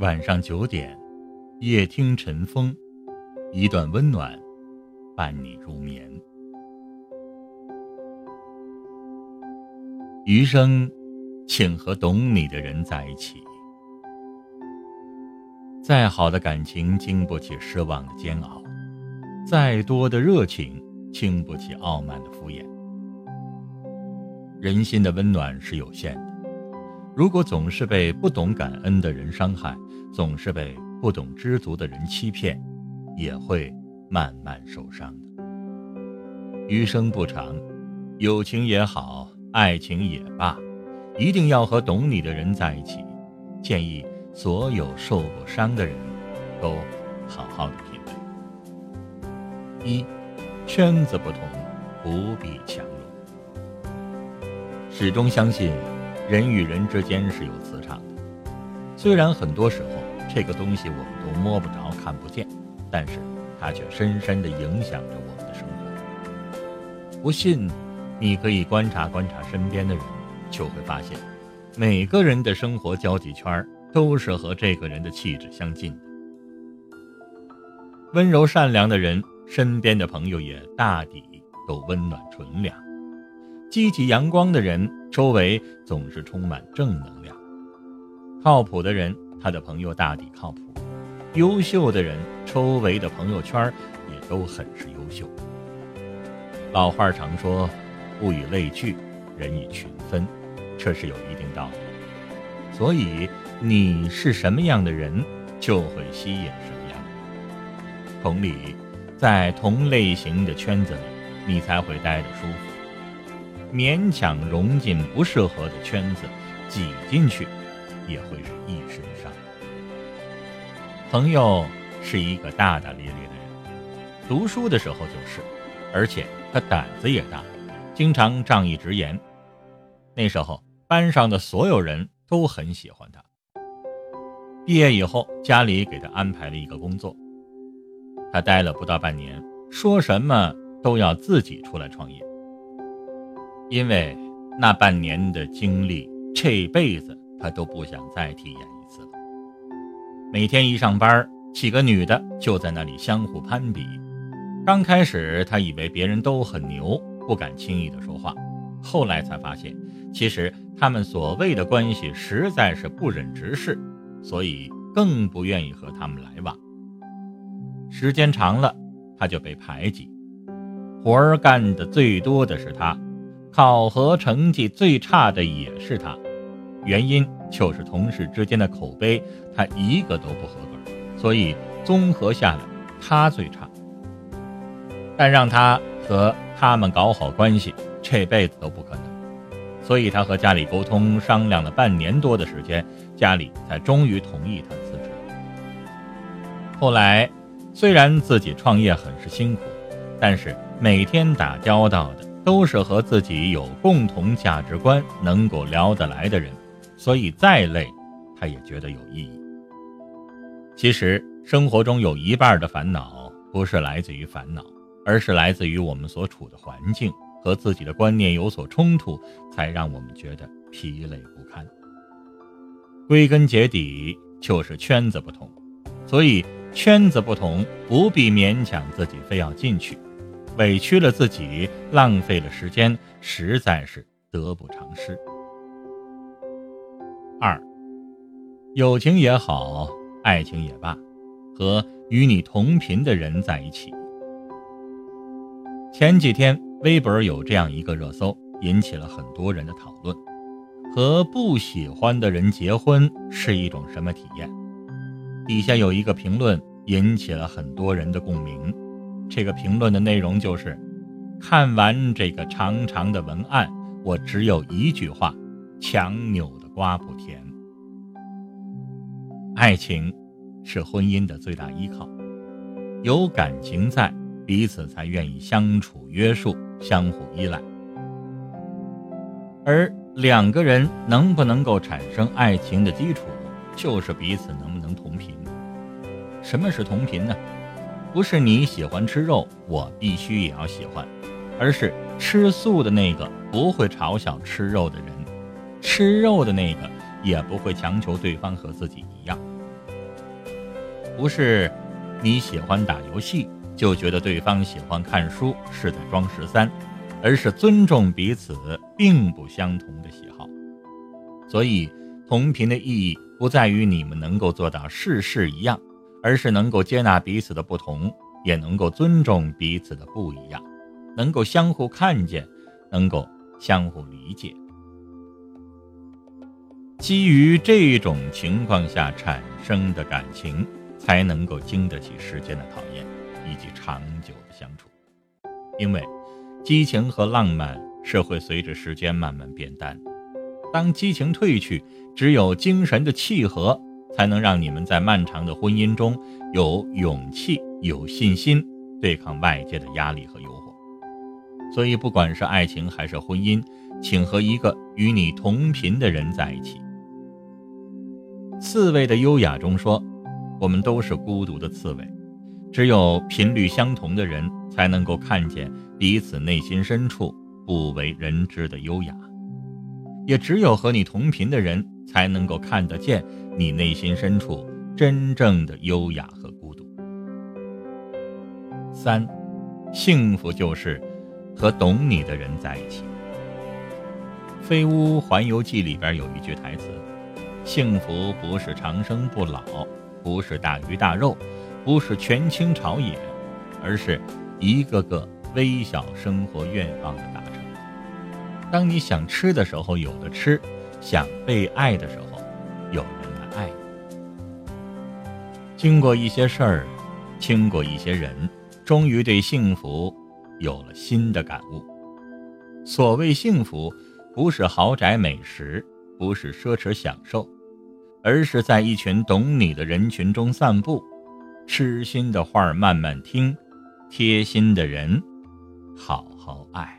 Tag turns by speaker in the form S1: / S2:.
S1: 晚上九点，夜听晨风，一段温暖，伴你入眠。余生，请和懂你的人在一起。再好的感情，经不起失望的煎熬；再多的热情，经不起傲慢的敷衍。人心的温暖是有限的。如果总是被不懂感恩的人伤害，总是被不懂知足的人欺骗，也会慢慢受伤的。余生不长，友情也好，爱情也罢，一定要和懂你的人在一起。建议所有受过伤的人，都好好的品味。一，圈子不同，不必强融。始终相信。人与人之间是有磁场的，虽然很多时候这个东西我们都摸不着、看不见，但是它却深深地影响着我们的生活。不信，你可以观察观察身边的人，就会发现，每个人的生活交际圈都是和这个人的气质相近的。温柔善良的人，身边的朋友也大抵都温暖纯良。积极阳光的人，周围总是充满正能量；靠谱的人，他的朋友大抵靠谱；优秀的人，周围的朋友圈也都很是优秀。老话常说：“物以类聚，人以群分”，这是有一定道理。所以，你是什么样的人，就会吸引什么样的人。同理，在同类型的圈子里，你才会待得舒服。勉强融进不适合的圈子，挤进去也会是一身伤。朋友是一个大大咧咧的人，读书的时候就是，而且他胆子也大，经常仗义直言。那时候班上的所有人都很喜欢他。毕业以后，家里给他安排了一个工作，他待了不到半年，说什么都要自己出来创业。因为那半年的经历，这辈子他都不想再体验一次了。每天一上班，几个女的就在那里相互攀比。刚开始他以为别人都很牛，不敢轻易的说话。后来才发现，其实他们所谓的关系实在是不忍直视，所以更不愿意和他们来往。时间长了，他就被排挤，活儿干的最多的是他。考核成绩最差的也是他，原因就是同事之间的口碑，他一个都不合格，所以综合下来，他最差。但让他和他们搞好关系，这辈子都不可能。所以他和家里沟通商量了半年多的时间，家里才终于同意他辞职。后来，虽然自己创业很是辛苦，但是每天打交道的。都是和自己有共同价值观、能够聊得来的人，所以再累，他也觉得有意义。其实生活中有一半的烦恼不是来自于烦恼，而是来自于我们所处的环境和自己的观念有所冲突，才让我们觉得疲累不堪。归根结底就是圈子不同，所以圈子不同，不必勉强自己非要进去。委屈了自己，浪费了时间，实在是得不偿失。二，友情也好，爱情也罢，和与你同频的人在一起。前几天微博有这样一个热搜，引起了很多人的讨论：和不喜欢的人结婚是一种什么体验？底下有一个评论引起了很多人的共鸣。这个评论的内容就是：看完这个长长的文案，我只有一句话：强扭的瓜不甜。爱情是婚姻的最大依靠，有感情在，彼此才愿意相处、约束、相互依赖。而两个人能不能够产生爱情的基础，就是彼此能不能同频。什么是同频呢？不是你喜欢吃肉，我必须也要喜欢，而是吃素的那个不会嘲笑吃肉的人，吃肉的那个也不会强求对方和自己一样。不是你喜欢打游戏就觉得对方喜欢看书是在装十三，而是尊重彼此并不相同的喜好。所以，同频的意义不在于你们能够做到事事一样，而是能够接纳彼此的不同，也能够尊重彼此的不一样，能够相互看见，能够相互理解。基于这种情况下产生的感情，才能够经得起时间的考验，以及长久的相处。因为，激情和浪漫是会随着时间慢慢变淡。当激情褪去，只有精神的契合，才能让你们在漫长的婚姻中有勇气、有信心对抗外界的压力和诱惑。所以，不管是爱情还是婚姻，请和一个与你同频的人在一起。刺猬的优雅中说：“我们都是孤独的刺猬，只有频率相同的人，才能够看见彼此内心深处不为人知的优雅；也只有和你同频的人，才能够看得见你内心深处真正的优雅和孤独。”三，幸福就是和懂你的人在一起。《飞屋环游记》里边有一句台词。幸福不是长生不老，不是大鱼大肉，不是权倾朝野，而是一个个微小生活愿望的达成。当你想吃的时候有的吃，想被爱的时候有人来爱你。经过一些事儿，经过一些人，终于对幸福有了新的感悟。所谓幸福，不是豪宅美食，不是奢侈享受。而是在一群懂你的人群中散步，痴心的话慢慢听，贴心的人好好爱。